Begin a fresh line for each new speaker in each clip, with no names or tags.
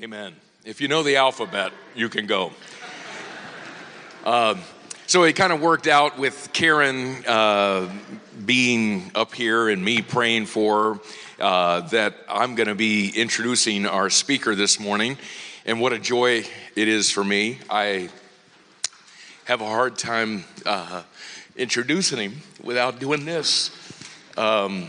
Amen. If you know the alphabet, you can go. Um, so it kind of worked out with Karen uh, being up here and me praying for uh, that I'm going to be introducing our speaker this morning. And what a joy it is for me. I have a hard time uh, introducing him without doing this. Um,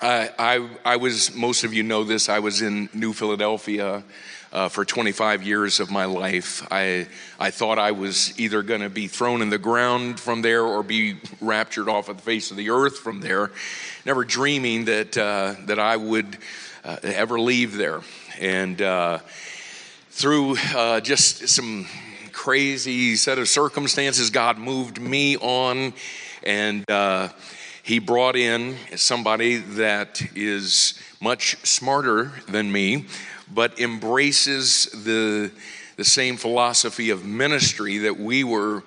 I, I, was, most of you know this, I was in New Philadelphia uh, for 25 years of my life. I, I thought I was either going to be thrown in the ground from there or be raptured off of the face of the earth from there, never dreaming that, uh, that I would uh, ever leave there. And uh, through uh, just some crazy set of circumstances, God moved me on and he brought in somebody that is much smarter than me, but embraces the, the same philosophy of ministry that we were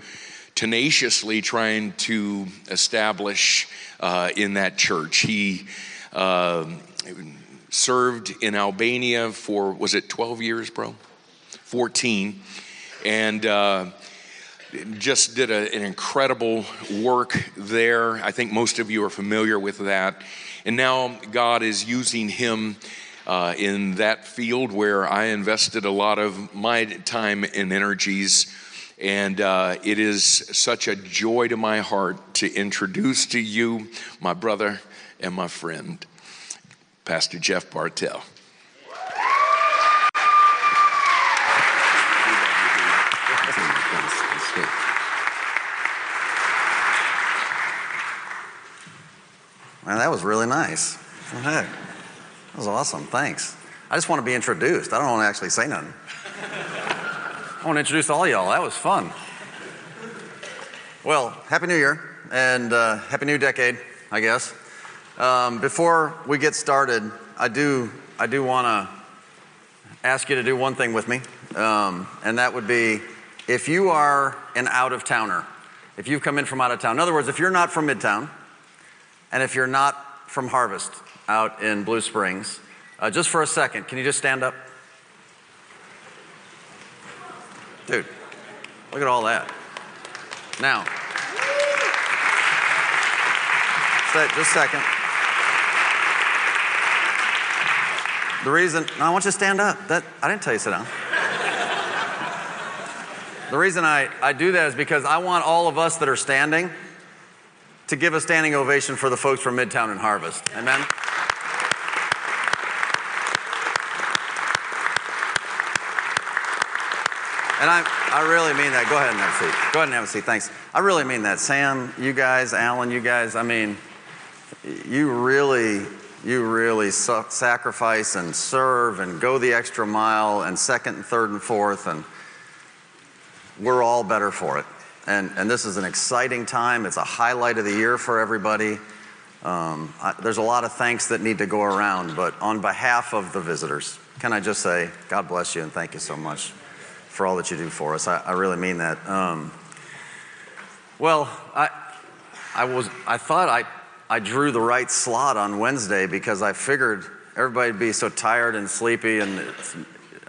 tenaciously trying to establish uh, in that church. He uh, served in Albania for, was it 12 years, bro? 14. And uh, just did a, an incredible work there. I think most of you are familiar with that. And now God is using him uh, in that field where I invested a lot of my time and energies. And uh, it is such a joy to my heart to introduce to you my brother and my friend, Pastor Jeff Bartell.
Man, that was really nice. Heck? That was awesome. Thanks. I just want to be introduced. I don't want to actually say nothing. I want to introduce all y'all. That was fun. Well, Happy New Year and uh, Happy New Decade, I guess. Um, before we get started, I do, I do want to ask you to do one thing with me, um, and that would be if you are an out of towner, if you've come in from out of town, in other words, if you're not from Midtown, and if you're not from Harvest out in Blue Springs, uh, just for a second, can you just stand up? Dude, look at all that. Now, just a second. The reason, no, I want you to stand up. That, I didn't tell you to sit down. the reason I, I do that is because I want all of us that are standing to give a standing ovation for the folks from Midtown and Harvest. Amen? And I, I really mean that. Go ahead and have a seat. Go ahead and have a seat. Thanks. I really mean that. Sam, you guys, Alan, you guys, I mean, you really, you really sacrifice and serve and go the extra mile and second and third and fourth, and we're all better for it. And, and this is an exciting time. It's a highlight of the year for everybody. Um, I, there's a lot of thanks that need to go around, but on behalf of the visitors, can I just say, God bless you and thank you so much for all that you do for us. I, I really mean that. Um, well, I, I, was, I thought I, I drew the right slot on Wednesday because I figured everybody'd be so tired and sleepy and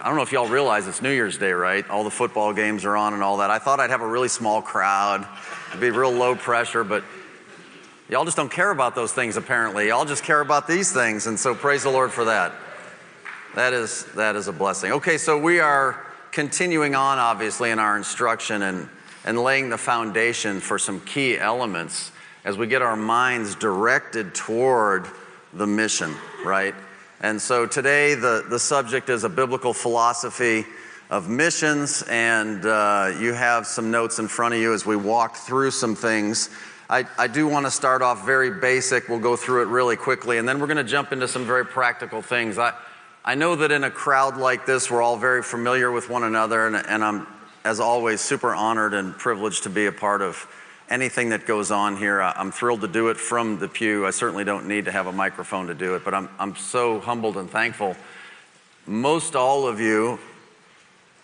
I don't know if y'all realize it's New Year's Day, right? All the football games are on and all that. I thought I'd have a really small crowd, It'd be real low pressure, but y'all just don't care about those things apparently. Y'all just care about these things, and so praise the Lord for that. That is that is a blessing. Okay, so we are continuing on obviously in our instruction and and laying the foundation for some key elements as we get our minds directed toward the mission, right? And so today, the, the subject is a biblical philosophy of missions, and uh, you have some notes in front of you as we walk through some things I, I do want to start off very basic. We'll go through it really quickly, and then we're going to jump into some very practical things. I, I know that in a crowd like this, we're all very familiar with one another, and, and I'm, as always, super honored and privileged to be a part of anything that goes on here. I, I'm thrilled to do it from the pew. I certainly don't need to have a microphone to do it, but I'm, I'm so humbled and thankful. Most all of you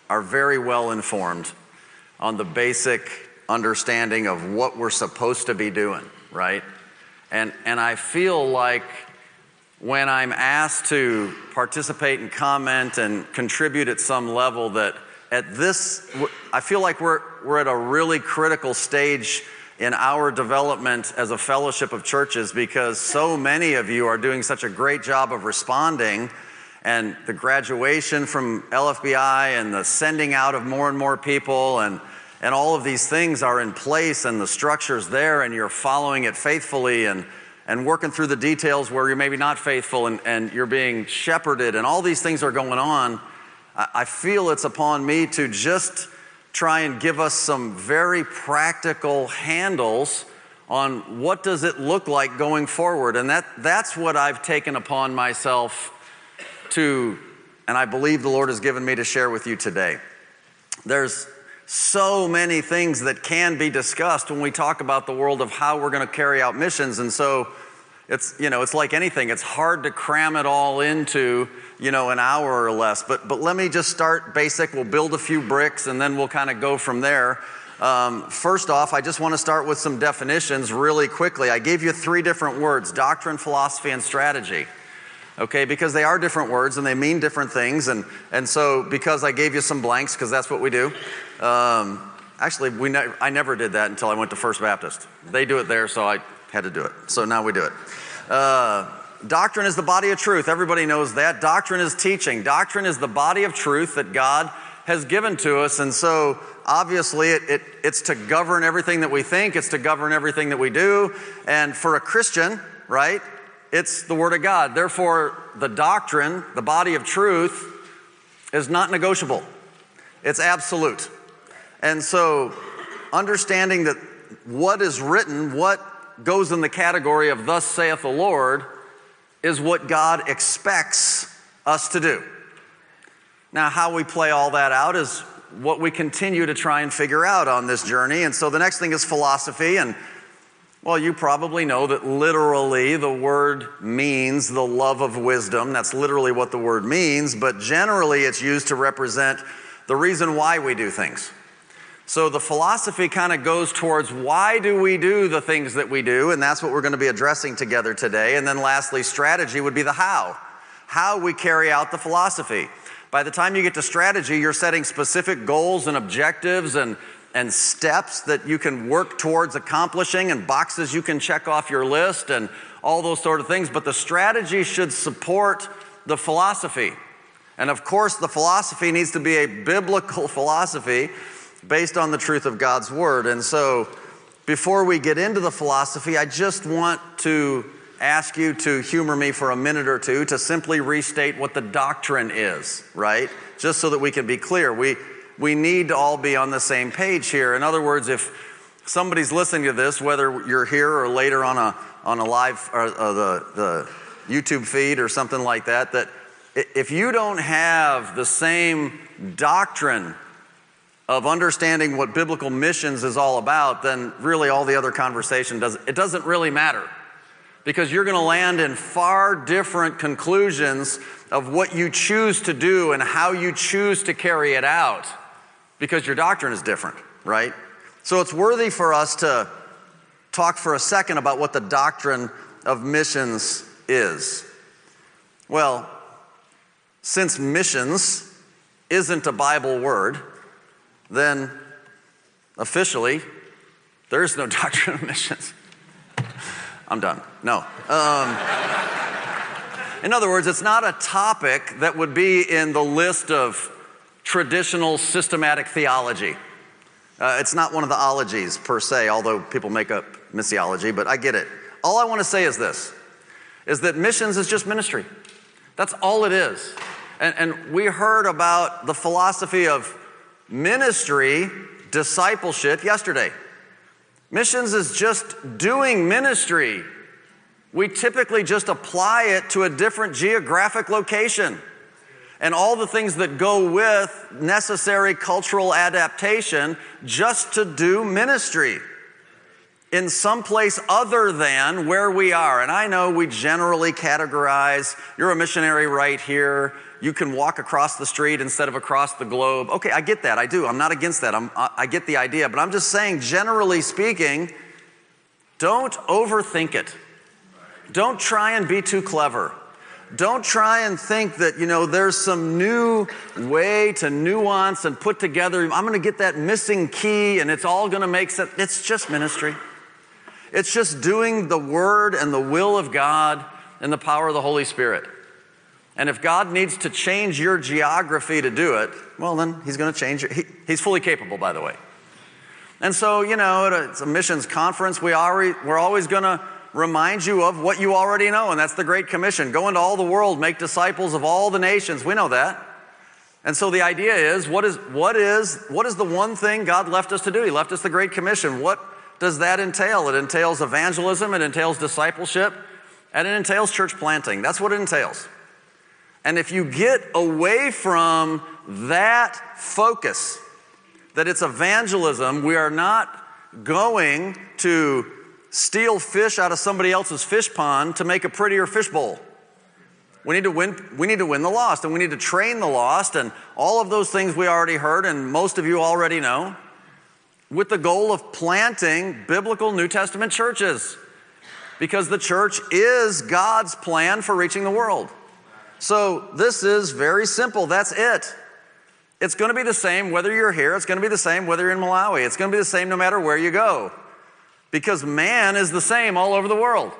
are very well informed on the basic understanding of what we're supposed to be doing, right? And, and I feel like when I'm asked to participate and comment and contribute at some level, that at this, I feel like we're, we're at a really critical stage in our development as a fellowship of churches because so many of you are doing such a great job of responding and the graduation from LFBI and the sending out of more and more people and and all of these things are in place and the structure's there and you're following it faithfully and and working through the details where you're maybe not faithful and, and you're being shepherded and all these things are going on I, I feel it's upon me to just try and give us some very practical handles on what does it look like going forward and that that's what I've taken upon myself to, and I believe the Lord has given me to share with you today. There's so many things that can be discussed when we talk about the world of how we're going to carry out missions. And so it's, you know, it's like anything. It's hard to cram it all into, you know, an hour or less. But, but let me just start basic. We'll build a few bricks and then we'll kind of go from there. Um, first off, I just want to start with some definitions really quickly. I gave you three different words doctrine, philosophy, and strategy okay? Because they are different words and they mean different things. And, and so, because I gave you some blanks, because that's what we do. Um, actually, we ne- I never did that until I went to First Baptist. They do it there, so I had to do it. So now we do it. Uh, doctrine is the body of truth. Everybody knows that. Doctrine is teaching. Doctrine is the body of truth that God has given to us. And so, obviously, it, it, it's to govern everything that we think, it's to govern everything that we do. And for a Christian, right, it's the Word of God. Therefore, the doctrine, the body of truth, is not negotiable, it's absolute. And so, understanding that what is written, what goes in the category of thus saith the Lord, is what God expects us to do. Now, how we play all that out is what we continue to try and figure out on this journey. And so the next thing is philosophy. And well, you probably know that literally the word means the love of wisdom. That's literally what the word means, but generally it's used to represent the reason why we do things. So the philosophy kind of goes towards why do we do the things that we do, and that's what we're going to be addressing together today. And then lastly, strategy would be the how. How we carry out the philosophy. By the time you get to strategy, you're setting specific goals and objectives and and steps that you can work towards accomplishing and boxes you can check off your list and all those sort of things. But the strategy should support the philosophy. And of course, the philosophy needs to be a biblical philosophy based on the truth of God's word. And so, before we get into the philosophy, I just want to ask you to humor me for a minute or two to simply restate what the doctrine is, right? Just so that we can be clear. We, we need to all be on the same page here. In other words, if somebody's listening to this, whether you're here or later on a, on a live, or uh, the, the YouTube feed or something like that, that if you don't have the same doctrine of understanding what biblical missions is all about, then really all the other conversation doesn't, it doesn't really matter. Because you're going to land in far different conclusions of what you choose to do and how you choose to carry it out because your doctrine is different, right? So it's worthy for us to talk for a second about what the doctrine of missions is. Well, since missions isn't a Bible word, then officially there is no doctrine of missions. I'm done. No. Um, in other words, it's not a topic that would be in the list of traditional systematic theology. Uh, it's not one of the ologies per se, although people make up missiology, but I get it. All I want to say is this is that missions is just ministry. That's all it is. And, and we heard about the philosophy of ministry, discipleship yesterday. Missions is just doing ministry. We typically just apply it to a different geographic location and all the things that go with necessary cultural adaptation just to do ministry in some place other than where we are. And I know we generally categorize you're a missionary right here. You can walk across the street instead of across the globe. Okay, I get that. I do. I'm not against that. I'm, I get the idea. But I'm just saying, generally speaking, don't overthink it. Don't try and be too clever. Don't try and think that, you know, there's some new way to nuance and put together. I'm going to get that missing key and it's all going to make sense. It's just ministry. It's just doing the word and the will of God and the power of the Holy Spirit. And if God needs to change your geography to do it, well, then He's going to change it. He, he's fully capable, by the way. And so, you know, it's a missions conference. We already, we're always going to remind you of what you already know, and that's the Great Commission. Go into all the world, make disciples of all the nations. We know that. And so the idea is what is, what is, what is the one thing God left us to do? He left us the Great Commission. What does that entail? It entails evangelism, it entails discipleship, and it entails church planting. That's what it entails. And if you get away from that focus, that it's evangelism, we are not going to steal fish out of somebody else's fish pond to make a prettier fish bowl. We need to win, we need to win the lost and we need to train the lost and all of those things we already heard and most of you already know with the goal of planting biblical New Testament churches because the church is God's plan for reaching the world. So this is very simple. That's it. It's going to be the same whether you're here. It's going to be the same whether you're in Malawi. It's going to be the same no matter where you go because man is the same all over the world.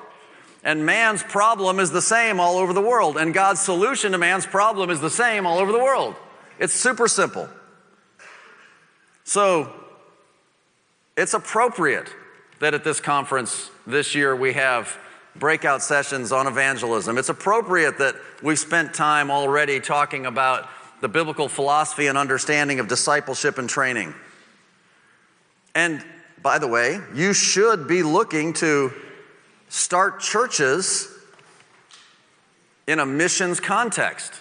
And man's problem is the same all over the world. And God's solution to man's problem is the same all over the world. It's super simple. So, it's appropriate that at this conference this year we have breakout sessions on evangelism. It's appropriate that we've spent time already talking about the biblical philosophy and understanding of discipleship and training. And by the way, you should be looking to start churches in a missions context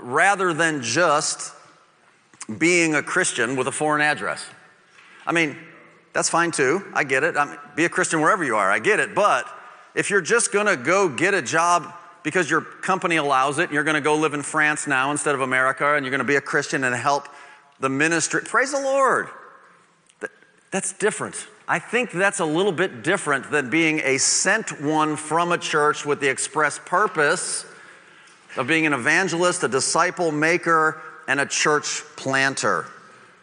rather than just being a Christian with a foreign address. I mean, that's fine too. I get it. I be a Christian wherever you are. I get it. But if you're just going to go get a job because your company allows it, and you're going to go live in France now instead of America, and you're going to be a Christian and help the ministry, praise the Lord. That's different. I think that's a little bit different than being a sent one from a church with the express purpose of being an evangelist, a disciple maker, and a church planter.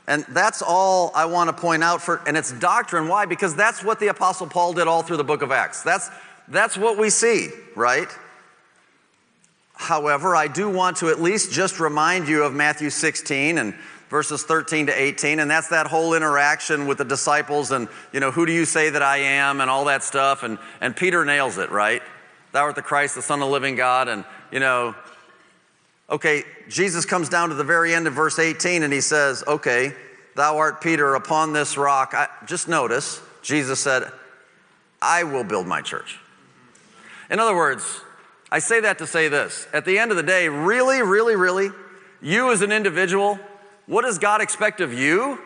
And that's all I want to point out for, and it's doctrine. Why? Because that's what the Apostle Paul did all through the book of Acts. That's, that's what we see, right? However, I do want to at least just remind you of Matthew 16 and verses 13 to 18 and that's that whole interaction with the disciples and you know who do you say that i am and all that stuff and and peter nails it right thou art the christ the son of the living god and you know okay jesus comes down to the very end of verse 18 and he says okay thou art peter upon this rock I, just notice jesus said i will build my church in other words i say that to say this at the end of the day really really really you as an individual what does God expect of you?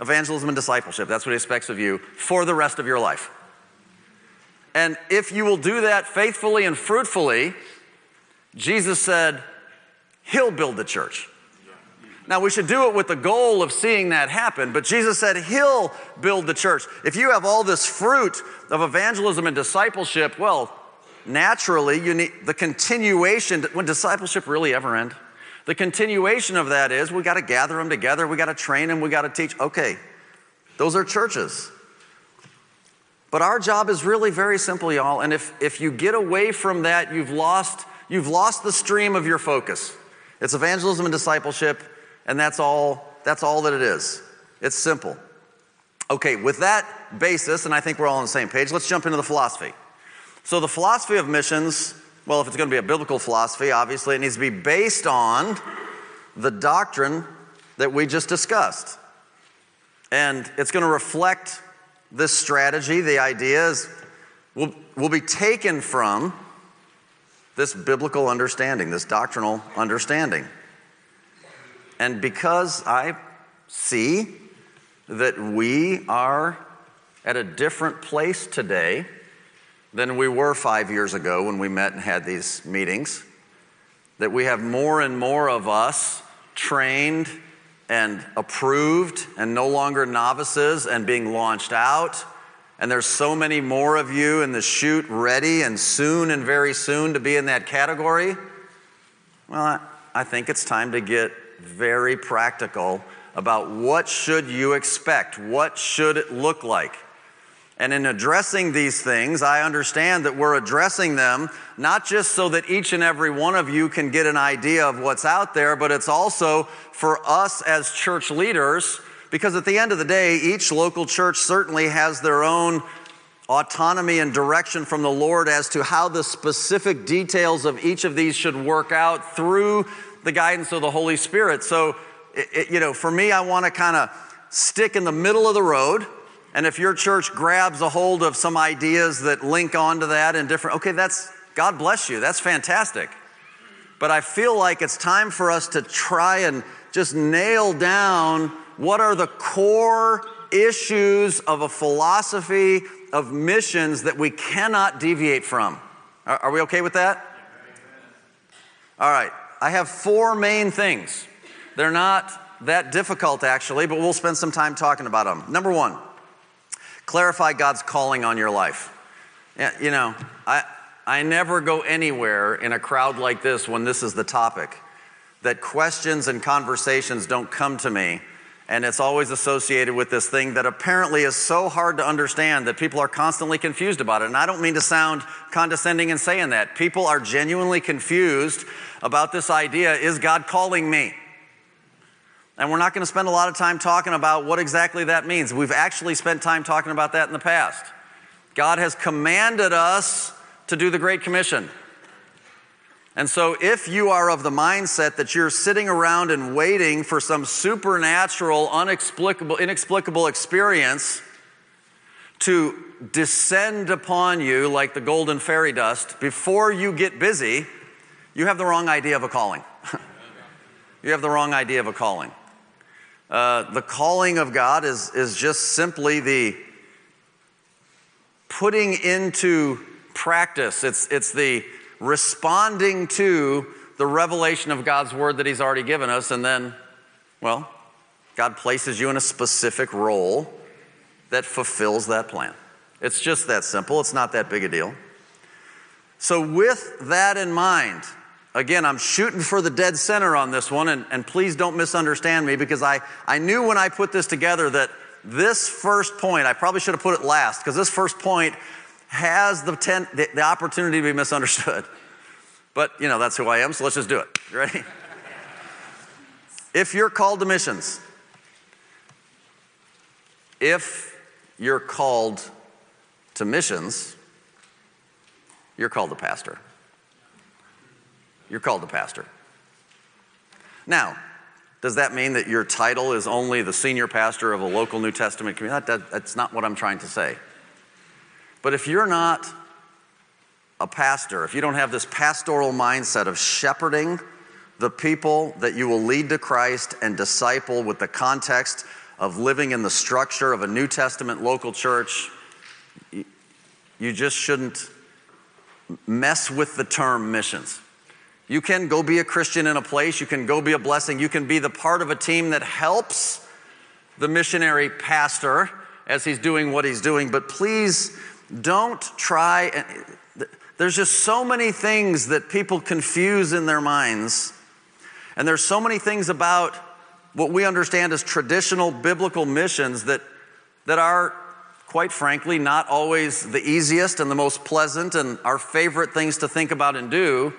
Evangelism and discipleship. That's what He expects of you for the rest of your life. And if you will do that faithfully and fruitfully, Jesus said, He'll build the church. Now, we should do it with the goal of seeing that happen, but Jesus said He'll build the church. If you have all this fruit of evangelism and discipleship, well, naturally, you need the continuation. When discipleship really ever end? The continuation of that is we got to gather them together, we got to train them, we got to teach. Okay, those are churches. But our job is really very simple, y'all. And if, if you get away from that, you've lost, you've lost the stream of your focus. It's evangelism and discipleship, and that's all, that's all that it is. It's simple. Okay, with that basis, and I think we're all on the same page, let's jump into the philosophy. So, the philosophy of missions well, if it's going to be a biblical philosophy, obviously it needs to be based on the doctrine that we just discussed. And it's going to reflect this strategy. The ideas will, will be taken from this biblical understanding, this doctrinal understanding. And because I see that we are at a different place today than we were five years ago when we met and had these meetings, that we have more and more of us trained and approved and no longer novices and being launched out. And there's so many more of you in the chute ready and soon and very soon to be in that category. Well, I think it's time to get very practical about what should you expect? What should it look like? And in addressing these things, I understand that we're addressing them not just so that each and every one of you can get an idea of what's out there, but it's also for us as church leaders, because at the end of the day, each local church certainly has their own autonomy and direction from the Lord as to how the specific details of each of these should work out through the guidance of the Holy Spirit. So, it, it, you know, for me, I want to kind of stick in the middle of the road and if your church grabs a hold of some ideas that link onto that and different, okay, that's, God bless you, that's fantastic. But I feel like it's time for us to try and just nail down what are the core issues of a philosophy of missions that we cannot deviate from. Are, are we okay with that? All right, I have four main things. They're not that difficult actually, but we'll spend some time talking about them. Number one, Clarify God's calling on your life. You know, I, I never go anywhere in a crowd like this when this is the topic that questions and conversations don't come to me. And it's always associated with this thing that apparently is so hard to understand that people are constantly confused about it. And I don't mean to sound condescending in saying that. People are genuinely confused about this idea is God calling me? And we're not going to spend a lot of time talking about what exactly that means. We've actually spent time talking about that in the past. God has commanded us to do the Great Commission. And so, if you are of the mindset that you're sitting around and waiting for some supernatural, inexplicable, inexplicable experience to descend upon you like the golden fairy dust before you get busy, you have the wrong idea of a calling. you have the wrong idea of a calling. Uh, the calling of God is, is just simply the putting into practice, it's, it's the responding to the revelation of God's word that He's already given us, and then, well, God places you in a specific role that fulfills that plan. It's just that simple, it's not that big a deal. So, with that in mind, Again, I'm shooting for the dead center on this one, and, and please don't misunderstand me because I, I knew when I put this together that this first point, I probably should have put it last because this first point has the, ten, the, the opportunity to be misunderstood. But, you know, that's who I am, so let's just do it. You ready? if you're called to missions, if you're called to missions, you're called to pastor you're called a pastor. Now, does that mean that your title is only the senior pastor of a local New Testament community? That, that, that's not what I'm trying to say. But if you're not a pastor, if you don't have this pastoral mindset of shepherding the people that you will lead to Christ and disciple with the context of living in the structure of a New Testament local church, you just shouldn't mess with the term missions. You can go be a Christian in a place, you can go be a blessing, you can be the part of a team that helps the missionary pastor as he's doing what he's doing, but please don't try. There's just so many things that people confuse in their minds. And there's so many things about what we understand as traditional biblical missions that, that are, quite frankly, not always the easiest and the most pleasant and our favorite things to think about and do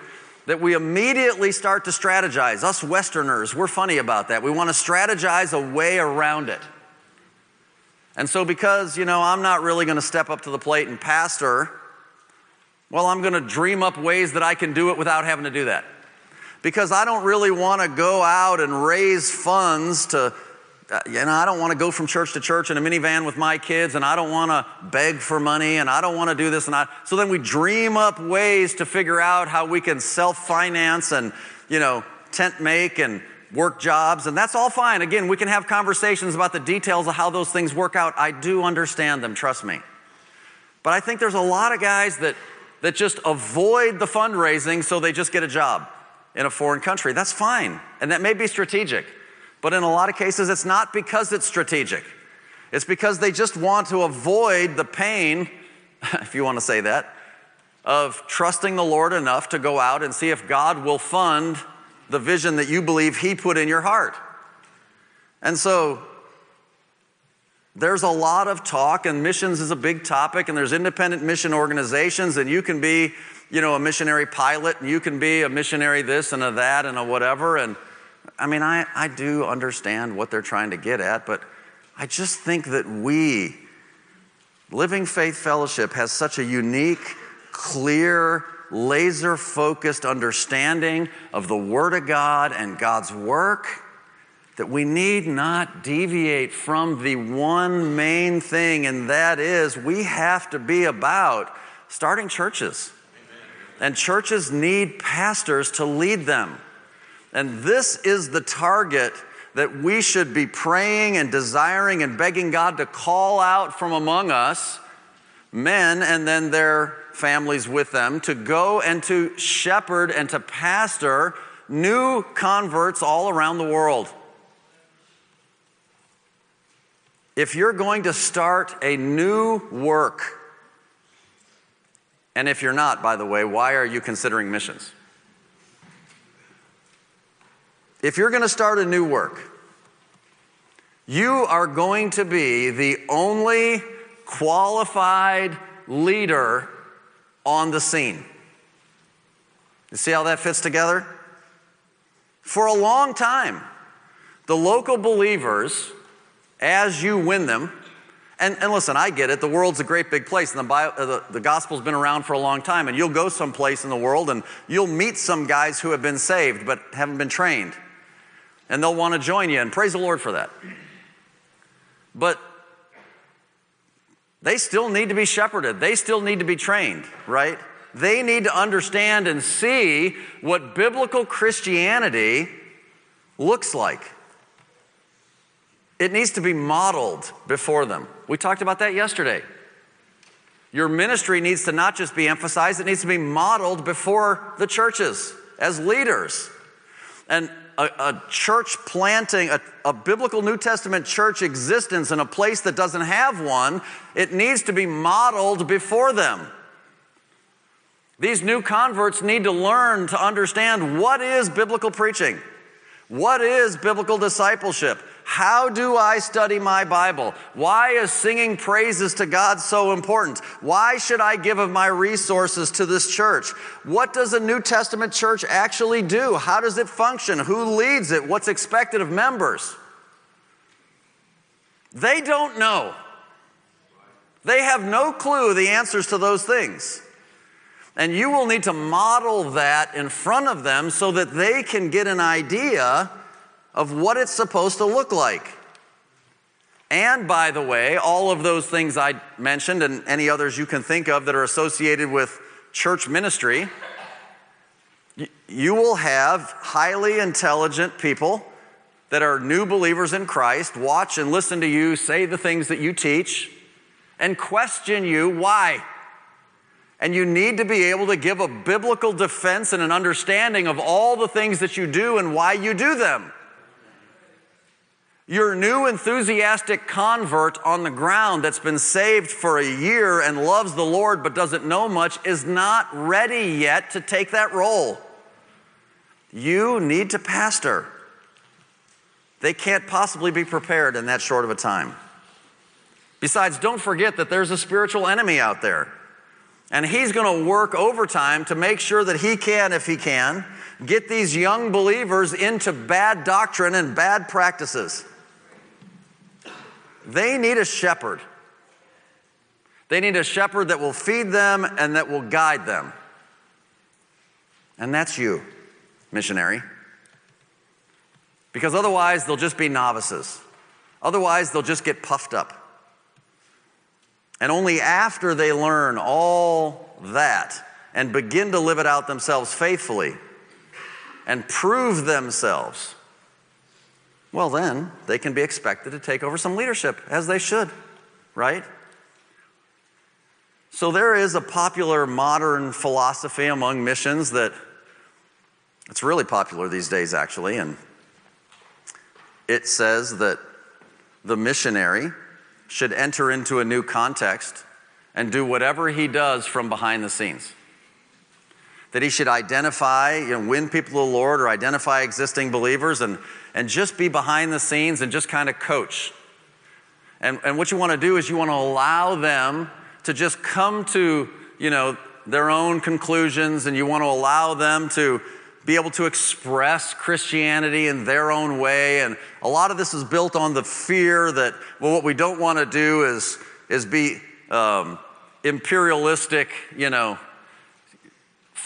that we immediately start to strategize. Us Westerners, we're funny about that. We want to strategize a way around it. And so, because, you know, I'm not really going to step up to the plate and pastor, well, I'm going to dream up ways that I can do it without having to do that. Because I don't really want to go out and raise funds to uh, you know, I don't want to go from church to church in a minivan with my kids, and I don't want to beg for money, and I don't want to do this and I. So then we dream up ways to figure out how we can self-finance and, you know, tent make and work jobs, and that's all fine. Again, we can have conversations about the details of how those things work out. I do understand them, trust me. But I think there's a lot of guys that, that just avoid the fundraising so they just get a job in a foreign country. That's fine, and that may be strategic. But in a lot of cases, it's not because it's strategic. It's because they just want to avoid the pain, if you want to say that, of trusting the Lord enough to go out and see if God will fund the vision that you believe He put in your heart. And so there's a lot of talk, and missions is a big topic, and there's independent mission organizations, and you can be, you know, a missionary pilot, and you can be a missionary this and a that and a whatever. And I mean, I, I do understand what they're trying to get at, but I just think that we, Living Faith Fellowship, has such a unique, clear, laser focused understanding of the Word of God and God's work that we need not deviate from the one main thing, and that is we have to be about starting churches. And churches need pastors to lead them. And this is the target that we should be praying and desiring and begging God to call out from among us men and then their families with them to go and to shepherd and to pastor new converts all around the world. If you're going to start a new work, and if you're not, by the way, why are you considering missions? If you're going to start a new work, you are going to be the only qualified leader on the scene. You see how that fits together? For a long time, the local believers as you win them. And, and listen, I get it. The world's a great big place, and the, Bible, uh, the, the gospel's been around for a long time. And you'll go someplace in the world, and you'll meet some guys who have been saved but haven't been trained. And they'll want to join you, and praise the Lord for that. But they still need to be shepherded, they still need to be trained, right? They need to understand and see what biblical Christianity looks like. It needs to be modeled before them. We talked about that yesterday. Your ministry needs to not just be emphasized, it needs to be modeled before the churches as leaders. And a, a church planting, a, a biblical New Testament church existence in a place that doesn't have one, it needs to be modeled before them. These new converts need to learn to understand what is biblical preaching, what is biblical discipleship, how do I study my Bible? Why is singing praises to God so important? Why should I give of my resources to this church? What does a New Testament church actually do? How does it function? Who leads it? What's expected of members? They don't know. They have no clue the answers to those things. And you will need to model that in front of them so that they can get an idea of what it's supposed to look like. And by the way, all of those things I mentioned and any others you can think of that are associated with church ministry, you will have highly intelligent people that are new believers in Christ watch and listen to you say the things that you teach and question you why. And you need to be able to give a biblical defense and an understanding of all the things that you do and why you do them. Your new enthusiastic convert on the ground that's been saved for a year and loves the Lord but doesn't know much is not ready yet to take that role. You need to pastor. They can't possibly be prepared in that short of a time. Besides, don't forget that there's a spiritual enemy out there. And he's going to work overtime to make sure that he can, if he can, get these young believers into bad doctrine and bad practices. They need a shepherd. They need a shepherd that will feed them and that will guide them. And that's you, missionary. Because otherwise, they'll just be novices. Otherwise, they'll just get puffed up. And only after they learn all that and begin to live it out themselves faithfully and prove themselves, well, then they can be expected to take over some leadership, as they should, right? So there is a popular modern philosophy among missions that it's really popular these days, actually, and it says that the missionary should enter into a new context and do whatever he does from behind the scenes. That he should identify, you know, win people to the Lord or identify existing believers and, and just be behind the scenes and just kind of coach. And, and what you want to do is you want to allow them to just come to, you know, their own conclusions and you want to allow them to be able to express Christianity in their own way. And a lot of this is built on the fear that, well, what we don't want to do is, is be um, imperialistic, you know,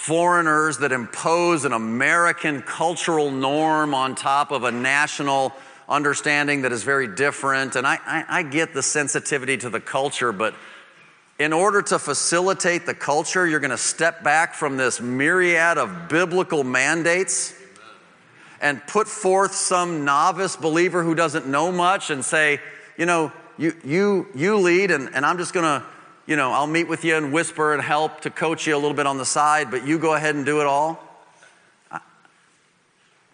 foreigners that impose an American cultural norm on top of a national understanding that is very different. And I, I, I get the sensitivity to the culture, but in order to facilitate the culture, you're going to step back from this myriad of biblical mandates and put forth some novice believer who doesn't know much and say, you know, you, you, you lead, and, and I'm just going to, you know, I'll meet with you and whisper and help to coach you a little bit on the side, but you go ahead and do it all.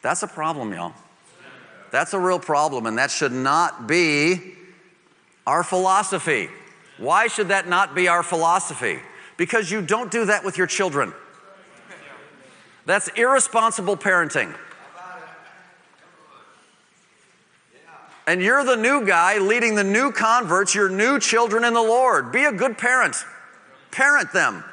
That's a problem, y'all. That's a real problem, and that should not be our philosophy. Why should that not be our philosophy? Because you don't do that with your children. That's irresponsible parenting. And you're the new guy leading the new converts, your new children in the Lord. Be a good parent. Parent them.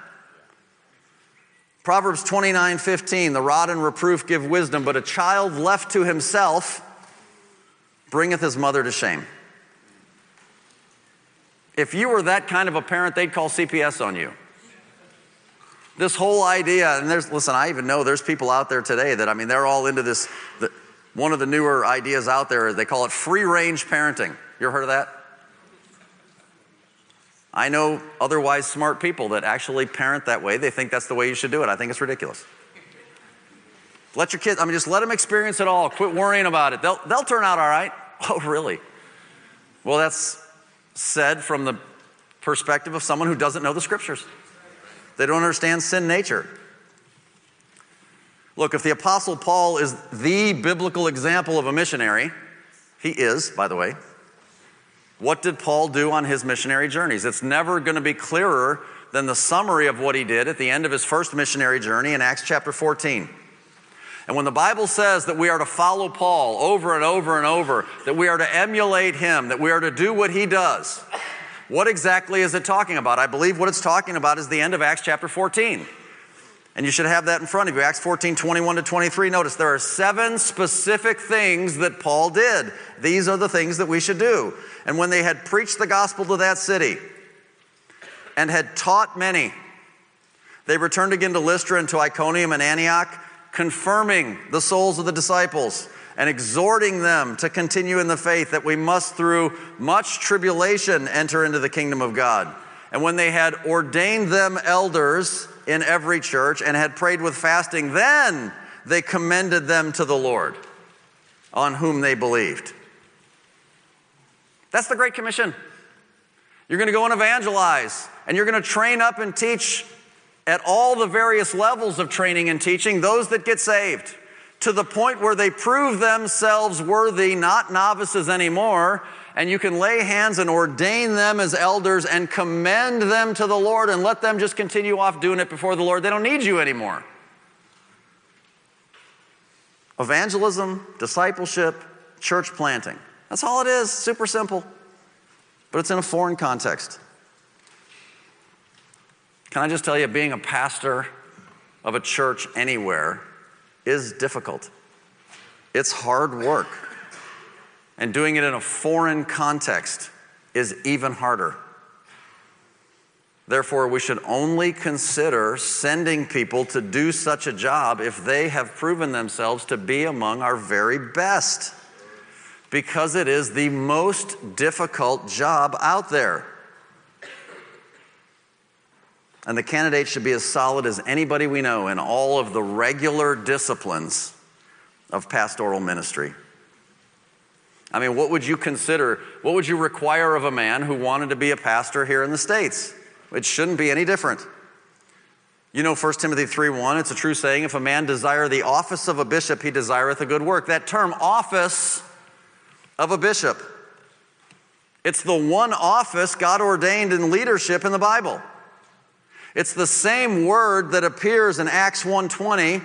Proverbs 29 15, the rod and reproof give wisdom, but a child left to himself bringeth his mother to shame. If you were that kind of a parent, they'd call CPS on you. This whole idea, and there's, listen, I even know there's people out there today that, I mean, they're all into this. The, one of the newer ideas out there, they call it free range parenting. You ever heard of that? I know otherwise smart people that actually parent that way. They think that's the way you should do it. I think it's ridiculous. Let your kids, I mean, just let them experience it all. Quit worrying about it. They'll, they'll turn out all right. Oh, really? Well, that's said from the perspective of someone who doesn't know the scriptures. They don't understand sin nature. Look, if the Apostle Paul is the biblical example of a missionary, he is, by the way. What did Paul do on his missionary journeys? It's never going to be clearer than the summary of what he did at the end of his first missionary journey in Acts chapter 14. And when the Bible says that we are to follow Paul over and over and over, that we are to emulate him, that we are to do what he does, what exactly is it talking about? I believe what it's talking about is the end of Acts chapter 14. And you should have that in front of you. Acts 14, 21 to 23. Notice there are seven specific things that Paul did. These are the things that we should do. And when they had preached the gospel to that city and had taught many, they returned again to Lystra and to Iconium and Antioch confirming the souls of the disciples and exhorting them to continue in the faith that we must through much tribulation enter into the kingdom of God. And when they had ordained them elders in every church and had prayed with fasting, then they commended them to the Lord on whom they believed. That's the Great Commission. You're going to go and evangelize, and you're going to train up and teach at all the various levels of training and teaching those that get saved to the point where they prove themselves worthy, not novices anymore, and you can lay hands and ordain them as elders and commend them to the Lord and let them just continue off doing it before the Lord. They don't need you anymore. Evangelism, discipleship, church planting. That's all it is, super simple. But it's in a foreign context. Can I just tell you, being a pastor of a church anywhere is difficult. It's hard work. And doing it in a foreign context is even harder. Therefore, we should only consider sending people to do such a job if they have proven themselves to be among our very best. because it is the most difficult job out there. And the candidate should be as solid as anybody we know in all of the regular disciplines of pastoral ministry. I mean, what would you consider, what would you require of a man who wanted to be a pastor here in the States? It shouldn't be any different. You know 1 Timothy 3:1, it's a true saying, if a man desire the office of a bishop, he desireth a good work. That term, office of a bishop, it's the one office God ordained in leadership in the Bible. It's the same word that appears in Acts 1:20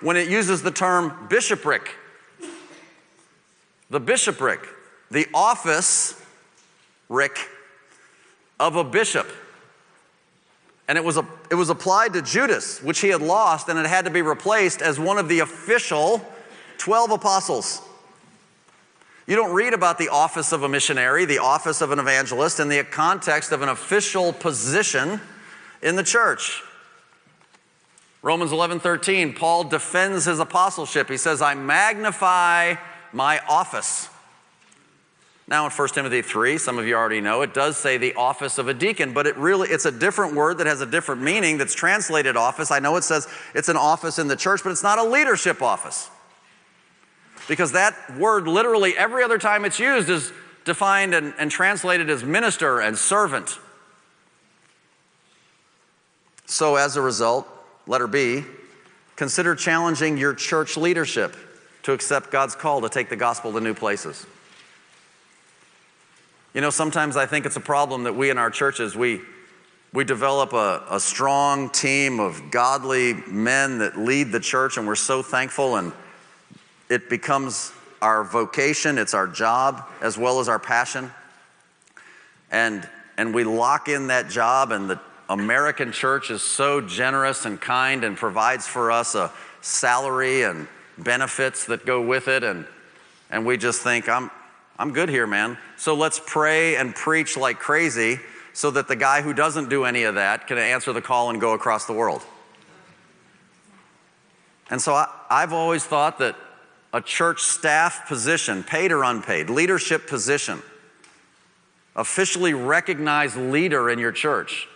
when it uses the term bishopric. The bishopric, the office, Rick, of a bishop. And it was, a, it was applied to Judas, which he had lost, and it had to be replaced as one of the official 12 apostles. You don't read about the office of a missionary, the office of an evangelist, in the context of an official position in the church. Romans 11 13, Paul defends his apostleship. He says, I magnify my office. Now in 1 Timothy 3, some of you already know, it does say the office of a deacon, but it really it's a different word that has a different meaning that's translated office. I know it says it's an office in the church, but it's not a leadership office. Because that word literally every other time it's used is defined and, and translated as minister and servant. So, as a result, letter B, consider challenging your church leadership to accept God's call to take the gospel to new places. You know, sometimes I think it's a problem that we in our churches, we, we develop a, a strong team of godly men that lead the church, and we're so thankful, and it becomes our vocation, it's our job, as well as our passion. And, and we lock in that job, and the American church is so generous and kind and provides for us a salary and benefits that go with it. And, and we just think, I'm, I'm good here, man. So let's pray and preach like crazy so that the guy who doesn't do any of that can answer the call and go across the world. And so I, I've always thought that a church staff position, paid or unpaid, leadership position, officially recognized leader in your church,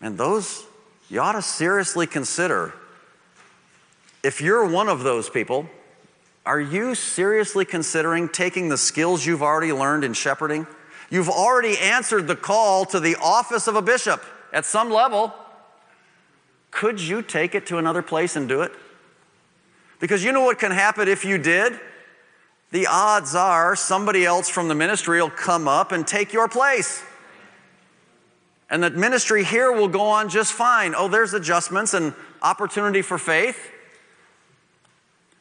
and those, you ought to seriously consider if you're one of those people, are you seriously considering taking the skills you've already learned in shepherding? You've already answered the call to the office of a bishop at some level. Could you take it to another place and do it? Because you know what can happen if you did? The odds are somebody else from the ministry will come up and take your place. And the ministry here will go on just fine. Oh, there's adjustments and opportunity for faith.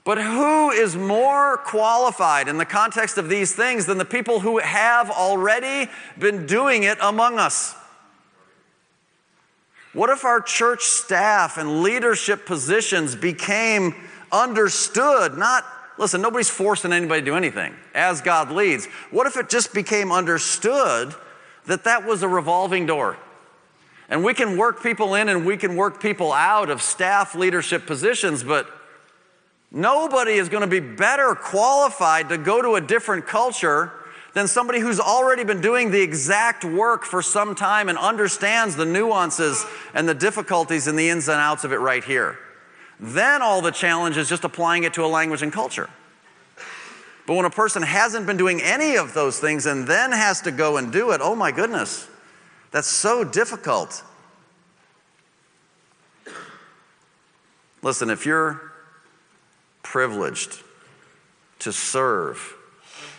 But who is more qualified in the context of these things than the people who have already been doing it among us? What if our church staff and leadership positions became understood? Not, listen, nobody's forcing anybody to do anything as God leads. What if it just became understood that that was a revolving door. And we can work people in and we can work people out of staff leadership positions, but nobody is going to be better qualified to go to a different culture than somebody who's already been doing the exact work for some time and understands the nuances and the difficulties and the ins and outs of it right here. Then all the challenge is just applying it to a language and culture. But when a person hasn't been doing any of those things and then has to go and do it, oh my goodness, that's so difficult. Listen, if you're privileged to serve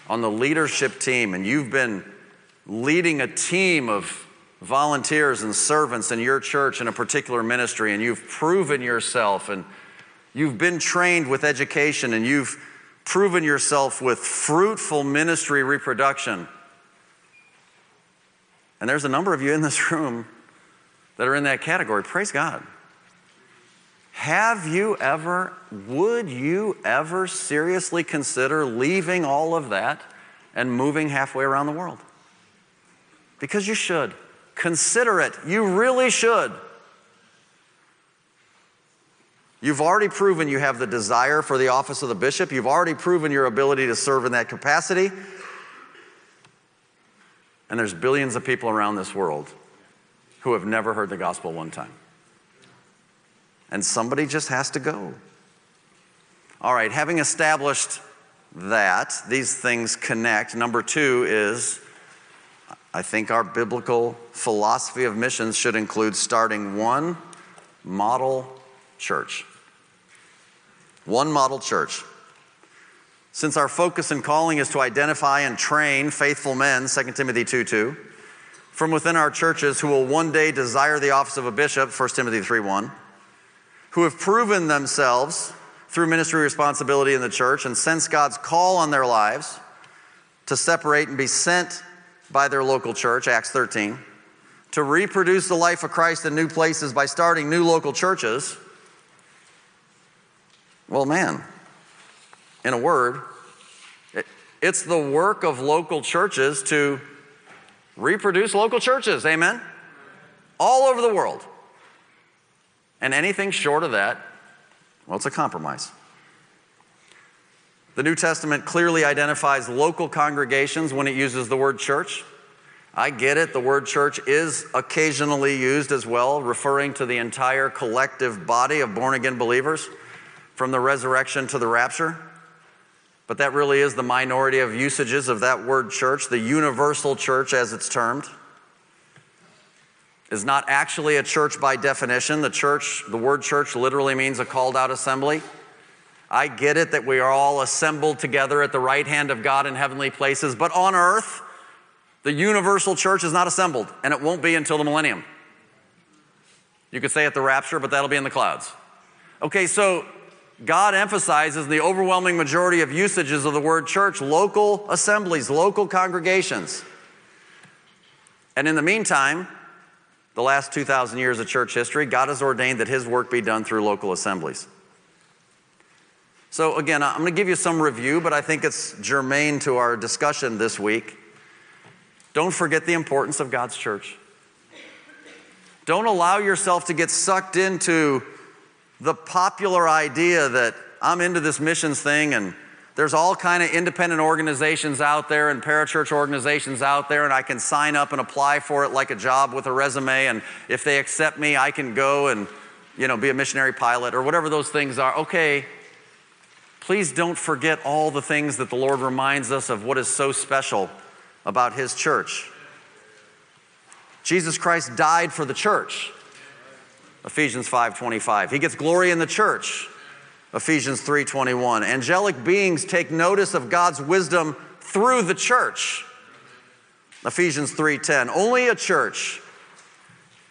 on the leadership team and you've been leading a team of volunteers and servants in your church in a particular ministry and you've proven yourself and you've been trained with education and you've proven yourself with fruitful ministry reproduction. And there's a number of you in this room that are in that category. Praise God. Have you ever, would you ever seriously consider leaving all of that and moving halfway around the world? Because you should. Consider it. You really should. You've already proven you have the desire for the office of the bishop. You've already proven your ability to serve in that capacity. And there's billions of people around this world who have never heard the gospel one time. And somebody just has to go. All right, having established that, these things connect. Number two is I think our biblical philosophy of missions should include starting one model church. One model church. Since our focus and calling is to identify and train faithful men, 2 Timothy 2 2, from within our churches who will one day desire the office of a bishop, 1 Timothy 3 1, who have proven themselves through ministry responsibility in the church and sense God's call on their lives to separate and be sent by their local church, Acts 13, to reproduce the life of Christ in new places by starting new local churches. Well, man, in a word, it, it's the work of local churches to reproduce local churches. Amen? All over the world. And anything short of that, well, it's a compromise. The New Testament clearly identifies local congregations when it uses the word church. I get it, the word church is occasionally used as well, referring to the entire collective body of born again believers from the resurrection to the rapture. But that really is the minority of usages of that word church, the universal church as it's termed. Is not actually a church by definition. The church, the word church literally means a called out assembly. I get it that we are all assembled together at the right hand of God in heavenly places, but on earth, the universal church is not assembled, and it won't be until the millennium. You could say at the rapture, but that'll be in the clouds. Okay, so God emphasizes the overwhelming majority of usages of the word church local assemblies, local congregations. And in the meantime, the last 2,000 years of church history, God has ordained that His work be done through local assemblies. So, again, I'm going to give you some review, but I think it's germane to our discussion this week. Don't forget the importance of God's church. Don't allow yourself to get sucked into the popular idea that I'm into this missions thing and there's all kind of independent organizations out there and parachurch organizations out there and I can sign up and apply for it like a job with a resume and if they accept me I can go and you know be a missionary pilot or whatever those things are. Okay, please don't forget all the things that the Lord reminds us of what is so special about his church. Jesus Christ died for the church. Ephesians 5:25. He gets glory in the church. Ephesians 3:21. Angelic beings take notice of God's wisdom through the church. Ephesians 3:10. Only a church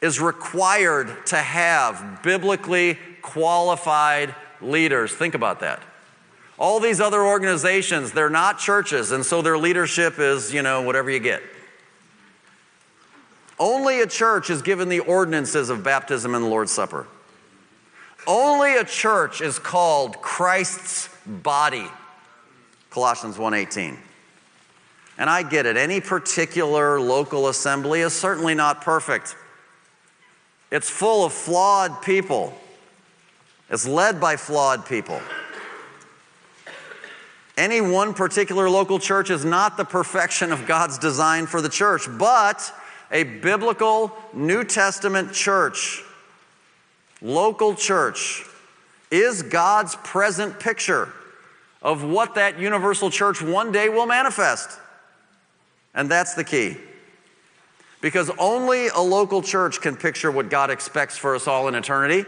is required to have biblically qualified leaders. Think about that. All these other organizations, they're not churches, and so their leadership is, you know, whatever you get. Only a church is given the ordinances of baptism and the Lord's Supper. Only a church is called Christ's body. Colossians 1:18. And I get it. Any particular local assembly is certainly not perfect. It's full of flawed people. It's led by flawed people. Any one particular local church is not the perfection of God's design for the church, but a biblical New Testament church, local church, is God's present picture of what that universal church one day will manifest. And that's the key. Because only a local church can picture what God expects for us all in eternity.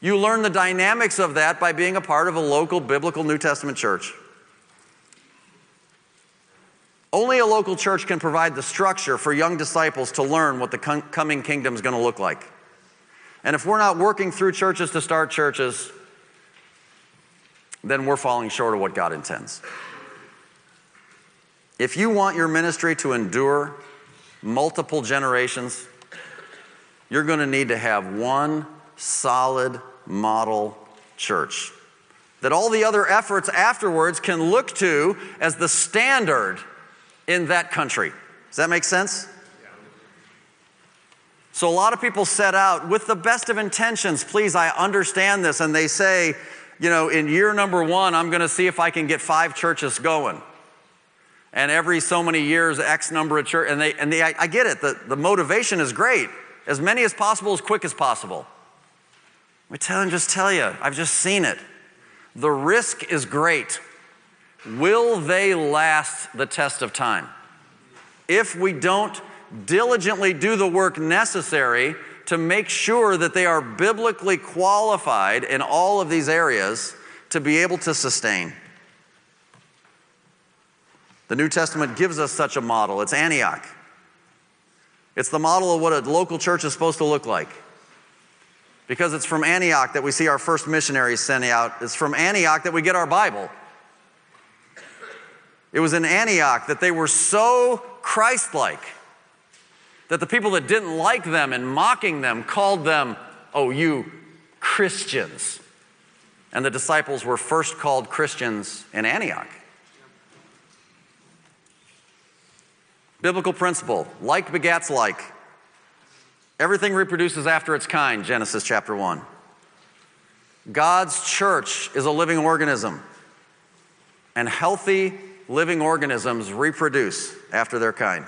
You learn the dynamics of that by being a part of a local biblical New Testament church. Only a local church can provide the structure for young disciples to learn what the coming kingdom is going to look like. And if we're not working through churches to start churches, then we're falling short of what God intends. If you want your ministry to endure multiple generations, you're going to need to have one solid model church that all the other efforts afterwards can look to as the standard in that country. Does that make sense? So a lot of people set out with the best of intentions. Please, I understand this. And they say, you know, in year number one, I'm going to see if I can get five churches going. And every so many years, X number of church, and they, and they, I, I get it. The, the motivation is great. As many as possible, as quick as possible. Let me tell and just tell you, I've just seen it. The risk is great. Will they last the test of time? If we don't diligently do the work necessary to make sure that they are biblically qualified in all of these areas to be able to sustain. The New Testament gives us such a model. It's Antioch. It's the model of what a local church is supposed to look like. Because it's from Antioch that we see our first missionaries sending out. It's from Antioch that we get our Bible. It was in Antioch that they were so Christ like that the people that didn't like them and mocking them called them, oh, you Christians. And the disciples were first called Christians in Antioch. Biblical principle like begats like. Everything reproduces after its kind, Genesis chapter 1. God's church is a living organism, and healthy living organisms reproduce after their kind.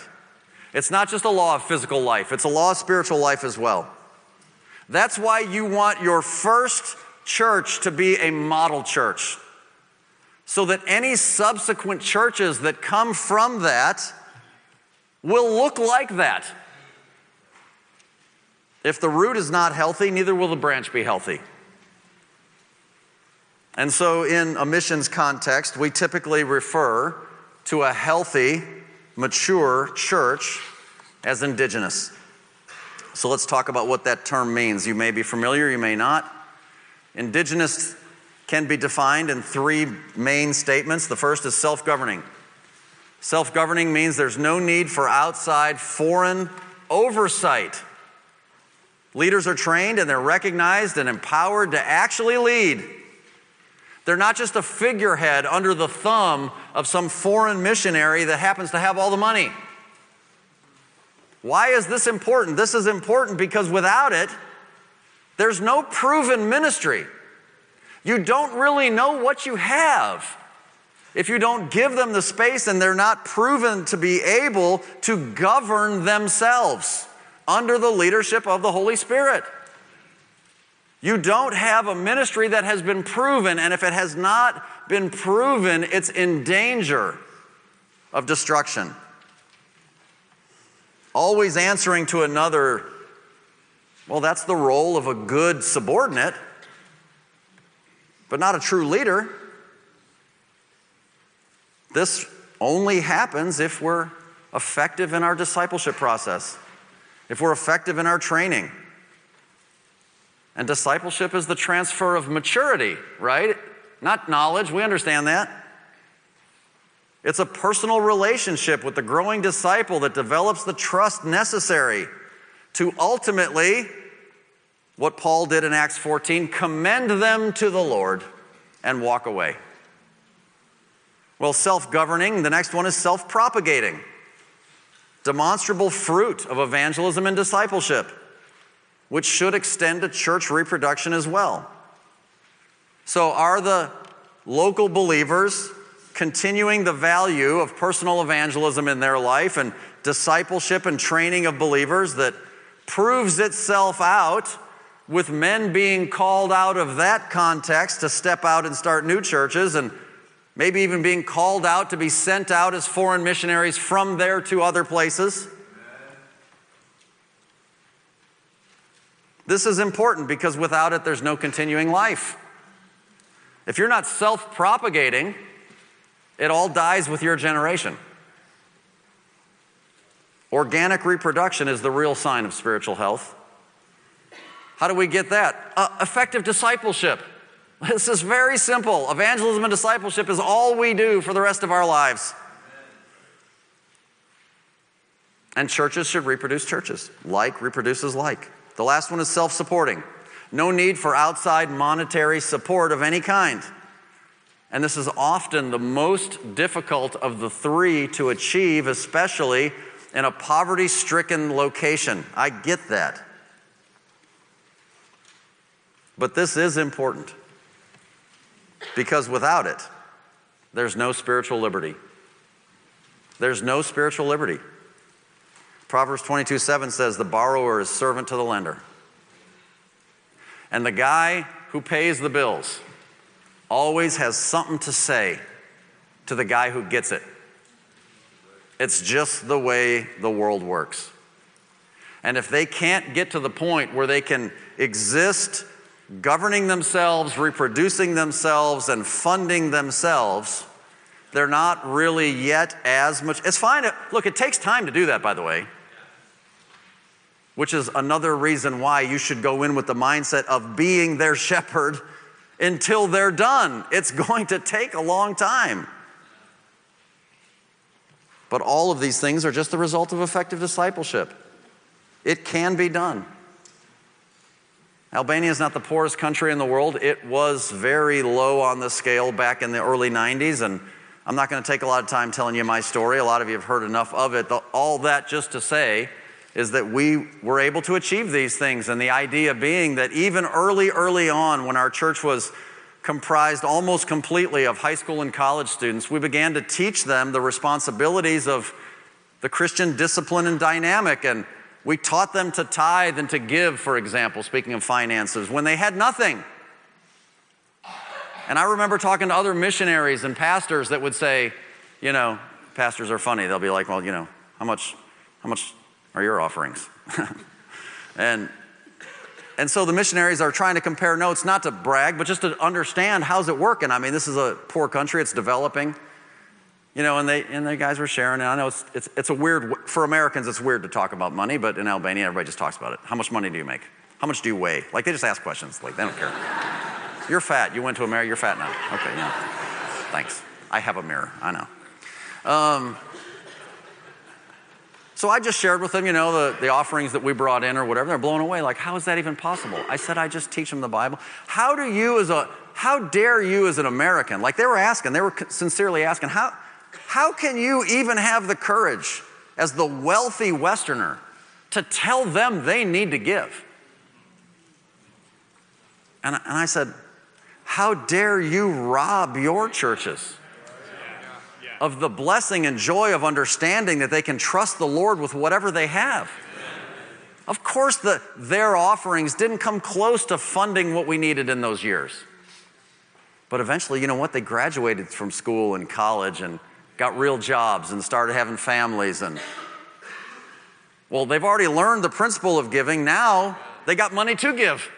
It's not just a law of physical life, it's a law of spiritual life as well. That's why you want your first church to be a model church. So that any subsequent churches that come from that will look like that. If the root is not healthy, neither will the branch be healthy. And so, in a missions context, we typically refer to a healthy, mature church as indigenous. So let's talk about what that term means. You may be familiar, you may not. Indigenous can be defined in three main statements. The first is self governing. Self governing means there's no need for outside foreign oversight. Leaders are trained and they're recognized and empowered to actually lead. They're not just a figurehead under the thumb of some foreign missionary that happens to have all the money. Why is this important? This is important because without it, there's no proven ministry. You don't really know what you have if you don't give them the space and they're not proven to be able to govern themselves under the leadership of the Holy Spirit. You don't have a ministry that has been proven, and if it has not been proven, it's in danger of destruction. Always answering to another, well, that's the role of a good subordinate, but not a true leader. This only happens if we're effective in our discipleship process, if we're effective in our training and discipleship is the transfer of maturity, right? Not knowledge, we understand that. It's a personal relationship with the growing disciple that develops the trust necessary to ultimately, what Paul did in Acts 14, commend them to the Lord and walk away. Well, self governing, the next one is self propagating. Demonstrable fruit of evangelism and discipleship which should extend to church reproduction as well. So, are the local believers continuing the value of personal evangelism in their life and discipleship and training of believers that proves itself out with men being called out of that context to step out and start new churches and maybe even being called out to be sent out as foreign missionaries from there to other places? This is important because without it, there's no continuing life. If you're not self propagating, it all dies with your generation. Organic reproduction is the real sign of spiritual health. How do we get that? Uh, effective discipleship. This is very simple. Evangelism and discipleship is all we do for the rest of our lives. And churches should reproduce churches. Like reproduces like. The last one is self supporting. No need for outside monetary support of any kind. And this is often the most difficult of the three to achieve, especially in a poverty stricken location. I get that. But this is important because without it, there's no spiritual liberty. There's no spiritual liberty. Proverbs 22 7 says, The borrower is servant to the lender. And the guy who pays the bills always has something to say to the guy who gets it. It's just the way the world works. And if they can't get to the point where they can exist governing themselves, reproducing themselves, and funding themselves, they're not really yet as much. It's fine. Look, it takes time to do that, by the way, which is another reason why you should go in with the mindset of being their shepherd until they're done. It's going to take a long time. But all of these things are just the result of effective discipleship. It can be done. Albania is not the poorest country in the world. It was very low on the scale back in the early 90s, and I'm not going to take a lot of time telling you my story. A lot of you have heard enough of it. All that just to say is that we were able to achieve these things, and the idea being that even early, early on, when our church was comprised almost completely of high school and college students, we began to teach them the responsibilities of the Christian discipline and dynamic. And we taught them to tithe and to give, for example, speaking of finances, when they had nothing. And I remember talking to other missionaries and pastors that would say, you know, pastors are funny. They'll be like, well, you know, how much, how much are your offerings? and and so the missionaries are trying to compare notes, not to brag, but just to understand how's it working. I mean, this is a poor country, it's developing. You know, and they and the guys were sharing. And I know it's, it's, it's a weird, for Americans, it's weird to talk about money, but in Albania, everybody just talks about it. How much money do you make? How much do you weigh? Like, they just ask questions. Like, they don't care. you're fat. You went to America, you're fat now. Okay, yeah. Thanks. I have a mirror. I know. Um, so I just shared with them, you know, the, the offerings that we brought in or whatever. They're blown away. Like, how is that even possible? I said, I just teach them the Bible. How do you, as a, how dare you as an American? Like, they were asking, they were sincerely asking, how, how can you even have the courage as the wealthy Westerner to tell them they need to give? And, and I said, How dare you rob your churches of the blessing and joy of understanding that they can trust the Lord with whatever they have? Of course, the, their offerings didn't come close to funding what we needed in those years. But eventually, you know what? They graduated from school and college and got real jobs and started having families and well they've already learned the principle of giving now they got money to give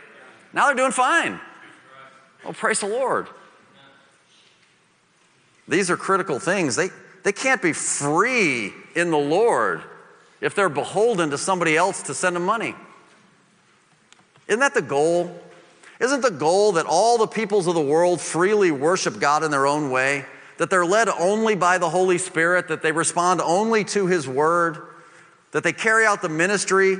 now they're doing fine well praise the lord these are critical things. They, they can't be free in the lord if they're beholden to somebody else to send them money. Isn't that the goal? Isn't the goal that all the peoples of the world freely worship god in their own way? That they're led only by the Holy Spirit, that they respond only to His Word, that they carry out the ministry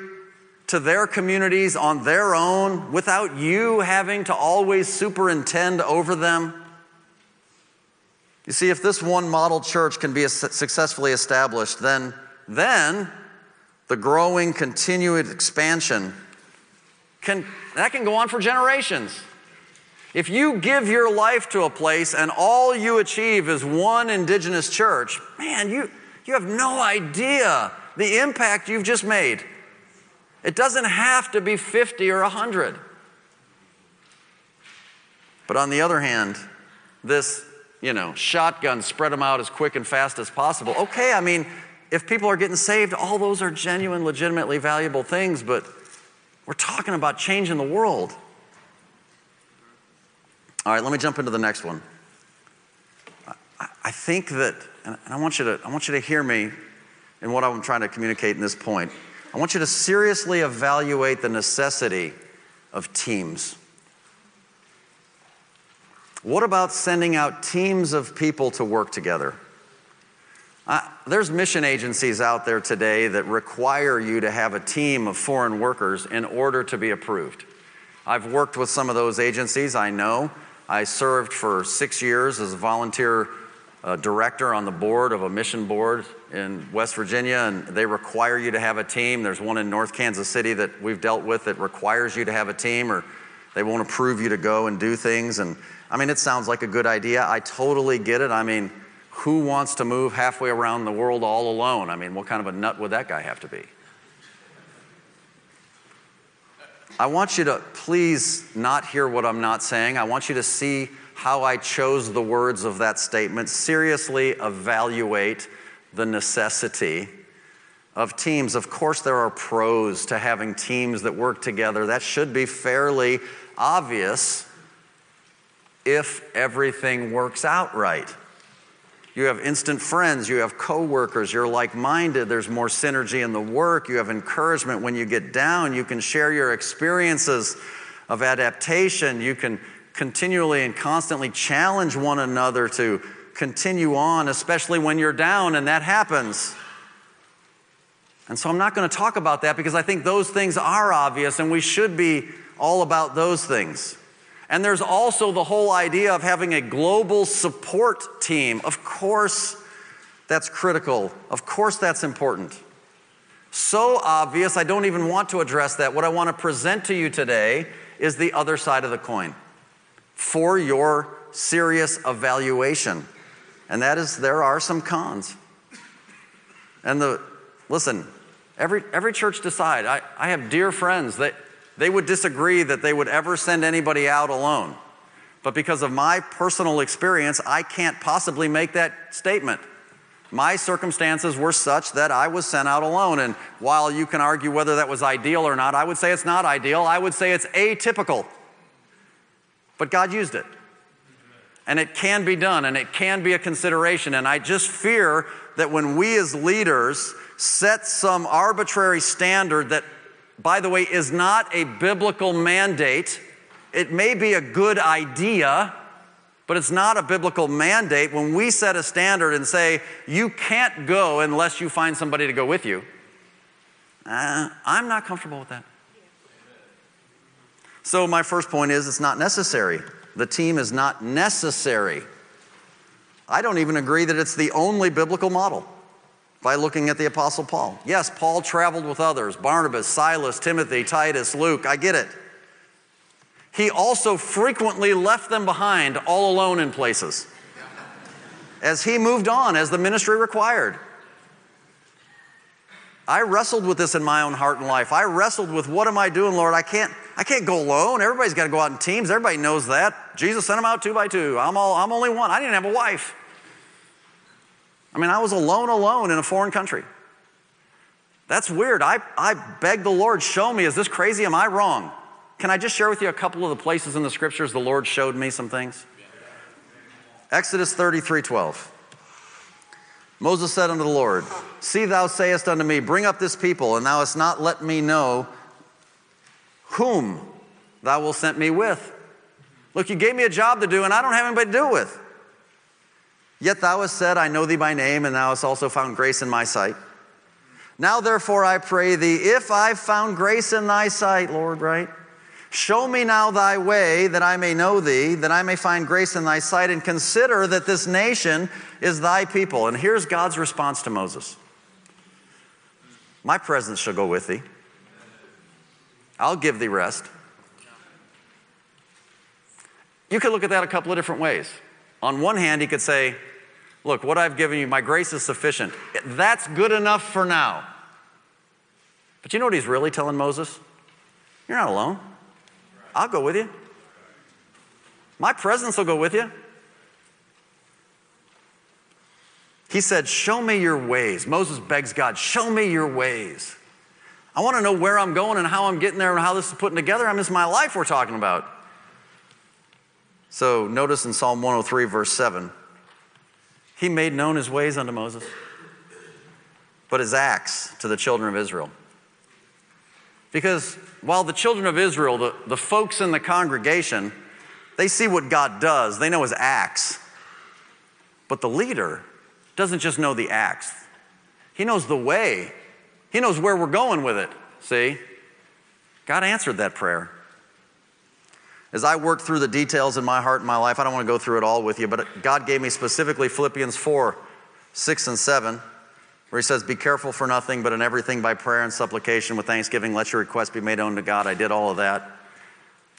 to their communities on their own without you having to always superintend over them. You see, if this one model church can be successfully established, then, then the growing, continued expansion can, that can go on for generations. If you give your life to a place and all you achieve is one indigenous church, man, you, you have no idea the impact you've just made. It doesn't have to be 50 or 100. But on the other hand, this, you know, shotgun, spread them out as quick and fast as possible. Okay, I mean, if people are getting saved, all those are genuine, legitimately valuable things, but we're talking about changing the world. All right, let me jump into the next one. I think that, and I want you to, I want you to hear me in what I'm trying to communicate in this point. I want you to seriously evaluate the necessity of teams. What about sending out teams of people to work together? Uh, there's mission agencies out there today that require you to have a team of foreign workers in order to be approved. I've worked with some of those agencies, I know. I served for six years as a volunteer a director on the board of a mission board in West Virginia, and they require you to have a team. There's one in North Kansas City that we've dealt with that requires you to have a team, or they won't approve you to go and do things. And I mean, it sounds like a good idea. I totally get it. I mean, who wants to move halfway around the world all alone? I mean, what kind of a nut would that guy have to be? I want you to please not hear what I'm not saying. I want you to see how I chose the words of that statement, seriously evaluate the necessity of teams. Of course, there are pros to having teams that work together. That should be fairly obvious if everything works out right. You have instant friends, you have coworkers, you're like minded, there's more synergy in the work, you have encouragement when you get down, you can share your experiences of adaptation, you can continually and constantly challenge one another to continue on, especially when you're down and that happens. And so I'm not going to talk about that because I think those things are obvious and we should be all about those things. And there's also the whole idea of having a global support team. Of course, that's critical. Of course, that's important. So obvious, I don't even want to address that. What I want to present to you today is the other side of the coin for your serious evaluation. And that is, there are some cons. And the, listen, every, every church decide. I, I have dear friends that they would disagree that they would ever send anybody out alone. But because of my personal experience, I can't possibly make that statement. My circumstances were such that I was sent out alone. And while you can argue whether that was ideal or not, I would say it's not ideal. I would say it's atypical. But God used it. And it can be done and it can be a consideration. And I just fear that when we as leaders set some arbitrary standard that, by the way, is not a biblical mandate, it may be a good idea, but it's not a biblical mandate. When we set a standard and say, you can't go unless you find somebody to go with you, uh, I'm not comfortable with that. So, my first point is it's not necessary. The team is not necessary. I don't even agree that it's the only biblical model by looking at the Apostle Paul. Yes, Paul traveled with others Barnabas, Silas, Timothy, Titus, Luke. I get it. He also frequently left them behind all alone in places as he moved on, as the ministry required. I wrestled with this in my own heart and life. I wrestled with what am I doing, Lord? I can't, I can't go alone. Everybody's got to go out in teams. Everybody knows that. Jesus sent them out two by two. I'm, all, I'm only one. I didn't have a wife. I mean, I was alone, alone in a foreign country. That's weird. I, I begged the Lord, show me, is this crazy? Am I wrong? Can I just share with you a couple of the places in the scriptures the Lord showed me some things? Exodus 33 12. Moses said unto the Lord, See, thou sayest unto me, Bring up this people, and thou hast not let me know whom thou wilt send me with. Look, you gave me a job to do, and I don't have anybody to do it with. Yet thou hast said, I know thee by name, and thou hast also found grace in my sight. Now, therefore, I pray thee, if I've found grace in thy sight, Lord, right? Show me now thy way that I may know thee, that I may find grace in thy sight, and consider that this nation is thy people. And here's God's response to Moses My presence shall go with thee, I'll give thee rest. You could look at that a couple of different ways. On one hand, he could say, Look, what I've given you, my grace is sufficient. That's good enough for now. But you know what he's really telling Moses? You're not alone. I'll go with you. My presence will go with you. He said, Show me your ways. Moses begs God, Show me your ways. I want to know where I'm going and how I'm getting there and how this is putting together. I mean, it's my life we're talking about. So notice in Psalm 103, verse 7, he made known his ways unto Moses, but his acts to the children of Israel. Because while the children of Israel, the, the folks in the congregation, they see what God does, they know his acts. But the leader doesn't just know the acts, he knows the way, he knows where we're going with it. See? God answered that prayer. As I work through the details in my heart and my life, I don't want to go through it all with you, but God gave me specifically Philippians 4 6 and 7, where He says, Be careful for nothing, but in everything by prayer and supplication with thanksgiving, let your request be made known to God. I did all of that.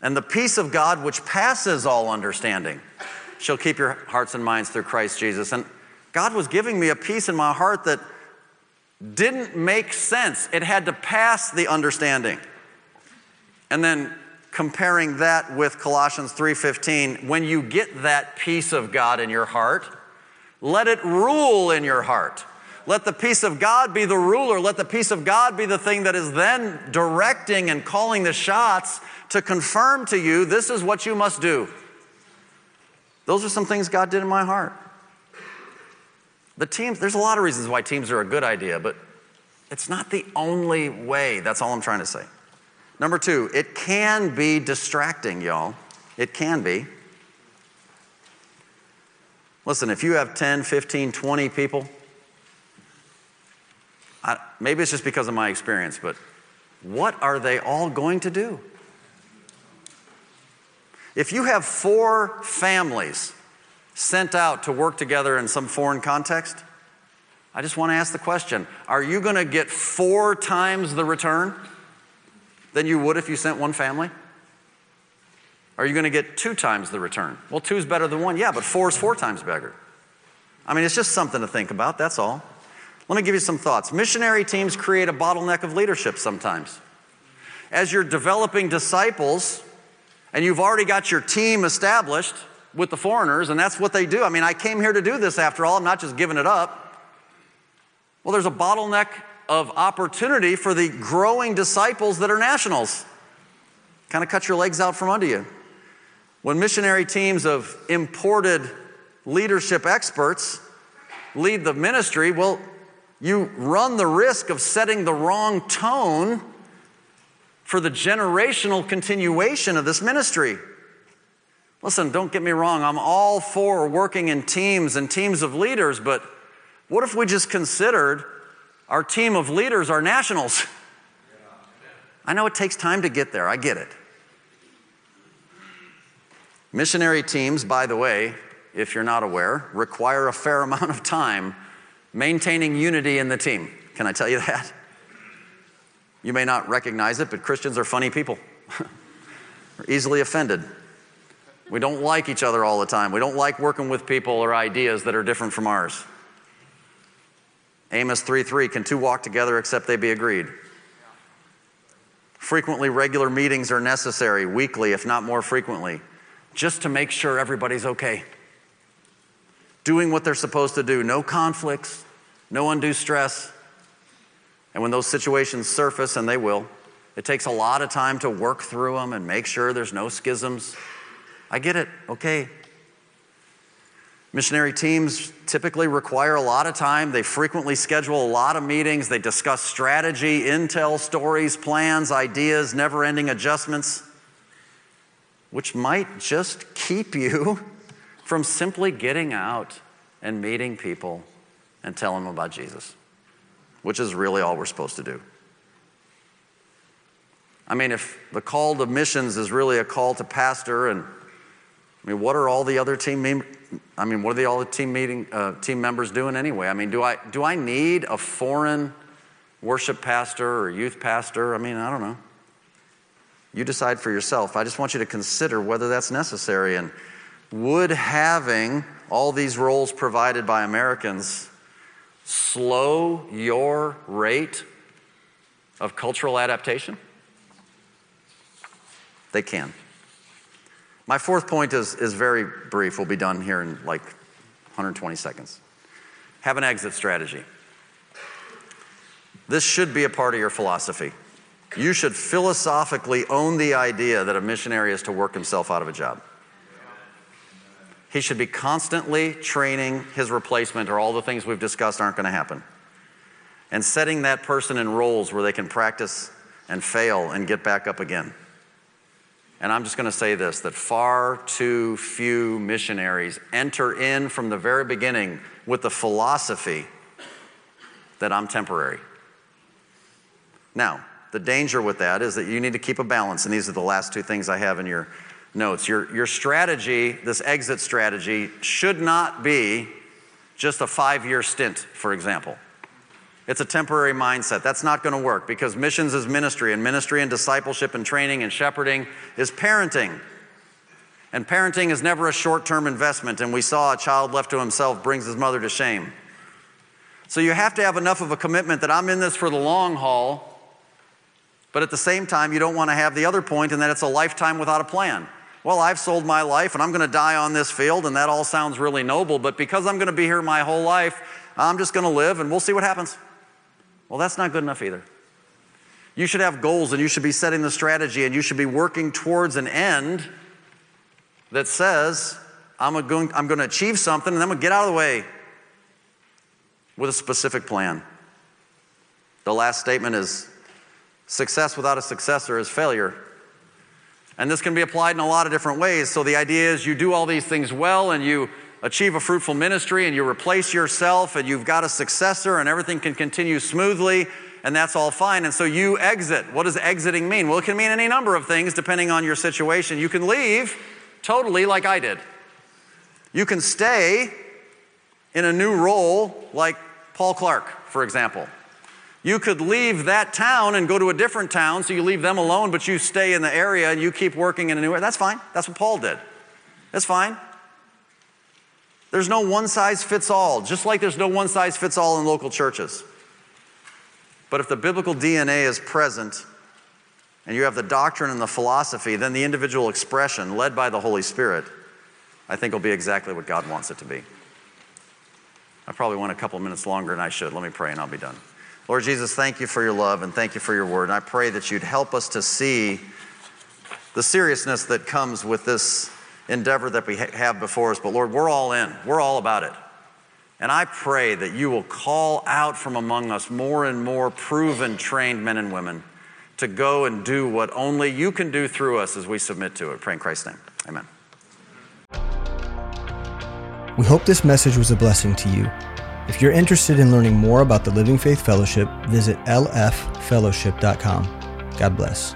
And the peace of God, which passes all understanding, shall keep your hearts and minds through Christ Jesus. And God was giving me a peace in my heart that didn't make sense. It had to pass the understanding. And then comparing that with Colossians 3:15, when you get that peace of God in your heart, let it rule in your heart. Let the peace of God be the ruler. Let the peace of God be the thing that is then directing and calling the shots to confirm to you this is what you must do. Those are some things God did in my heart. The teams, there's a lot of reasons why teams are a good idea, but it's not the only way. That's all I'm trying to say. Number two, it can be distracting, y'all. It can be. Listen, if you have 10, 15, 20 people, I, maybe it's just because of my experience, but what are they all going to do? If you have four families sent out to work together in some foreign context, I just want to ask the question Are you going to get four times the return than you would if you sent one family? Are you going to get two times the return? Well, two is better than one, yeah, but four is four times better. I mean, it's just something to think about, that's all. Let me give you some thoughts. Missionary teams create a bottleneck of leadership sometimes. As you're developing disciples, and you've already got your team established with the foreigners, and that's what they do. I mean, I came here to do this after all, I'm not just giving it up. Well, there's a bottleneck of opportunity for the growing disciples that are nationals. Kind of cut your legs out from under you. When missionary teams of imported leadership experts lead the ministry, well, you run the risk of setting the wrong tone for the generational continuation of this ministry. Listen, don't get me wrong, I'm all for working in teams and teams of leaders, but what if we just considered our team of leaders our nationals? I know it takes time to get there, I get it. Missionary teams, by the way, if you're not aware, require a fair amount of time maintaining unity in the team. Can I tell you that? You may not recognize it, but Christians are funny people. We're easily offended. We don't like each other all the time. We don't like working with people or ideas that are different from ours. Amos 3 3 Can two walk together except they be agreed? Frequently, regular meetings are necessary, weekly, if not more frequently, just to make sure everybody's okay. Doing what they're supposed to do, no conflicts, no undue stress. And when those situations surface, and they will, it takes a lot of time to work through them and make sure there's no schisms. I get it, okay. Missionary teams typically require a lot of time. They frequently schedule a lot of meetings. They discuss strategy, intel, stories, plans, ideas, never ending adjustments, which might just keep you from simply getting out and meeting people and telling them about Jesus which is really all we're supposed to do. I mean, if the call to missions is really a call to pastor, and I mean, what are all the other team? I mean, what are the all the team meeting uh, team members doing anyway? I mean, do I do I need a foreign worship pastor or youth pastor? I mean, I don't know. You decide for yourself. I just want you to consider whether that's necessary, and would having all these roles provided by Americans slow your rate of cultural adaptation? They can. My fourth point is, is very brief. We'll be done here in like 120 seconds. Have an exit strategy. This should be a part of your philosophy. You should philosophically own the idea that a missionary is to work himself out of a job. He should be constantly training his replacement, or all the things we've discussed aren't going to happen. And setting that person in roles where they can practice and fail and get back up again. And I'm just going to say this that far too few missionaries enter in from the very beginning with the philosophy that I'm temporary. Now, the danger with that is that you need to keep a balance, and these are the last two things I have in your notes. Your, your strategy, this exit strategy, should not be just a five year stint, for example. It's a temporary mindset. That's not going to work because missions is ministry, and ministry and discipleship and training and shepherding is parenting. And parenting is never a short term investment, and we saw a child left to himself brings his mother to shame. So you have to have enough of a commitment that I'm in this for the long haul, but at the same time, you don't want to have the other point, and that it's a lifetime without a plan. Well, I've sold my life and I'm going to die on this field, and that all sounds really noble, but because I'm going to be here my whole life, I'm just going to live and we'll see what happens. Well, that's not good enough either. You should have goals and you should be setting the strategy and you should be working towards an end that says, I'm going, I'm going to achieve something and I'm going to get out of the way with a specific plan. The last statement is success without a successor is failure. And this can be applied in a lot of different ways. So the idea is you do all these things well and you achieve a fruitful ministry and you replace yourself and you've got a successor and everything can continue smoothly and that's all fine. And so you exit. What does exiting mean? Well, it can mean any number of things depending on your situation. You can leave totally like I did. You can stay in a new role like Paul Clark, for example. You could leave that town and go to a different town, so you leave them alone, but you stay in the area and you keep working in a new area. That's fine. That's what Paul did. That's fine. There's no one size fits all, just like there's no one size fits all in local churches. But if the biblical DNA is present and you have the doctrine and the philosophy, then the individual expression, led by the Holy Spirit, I think will be exactly what God wants it to be. I probably went a couple minutes longer than I should. Let me pray and I'll be done. Lord Jesus, thank you for your love and thank you for your word. And I pray that you'd help us to see the seriousness that comes with this endeavor that we have before us. But Lord, we're all in, we're all about it. And I pray that you will call out from among us more and more proven, trained men and women to go and do what only you can do through us as we submit to it. Pray in Christ's name. Amen.
We hope this message was a blessing to you. If you're interested in learning more about the Living Faith Fellowship, visit lffellowship.com. God bless.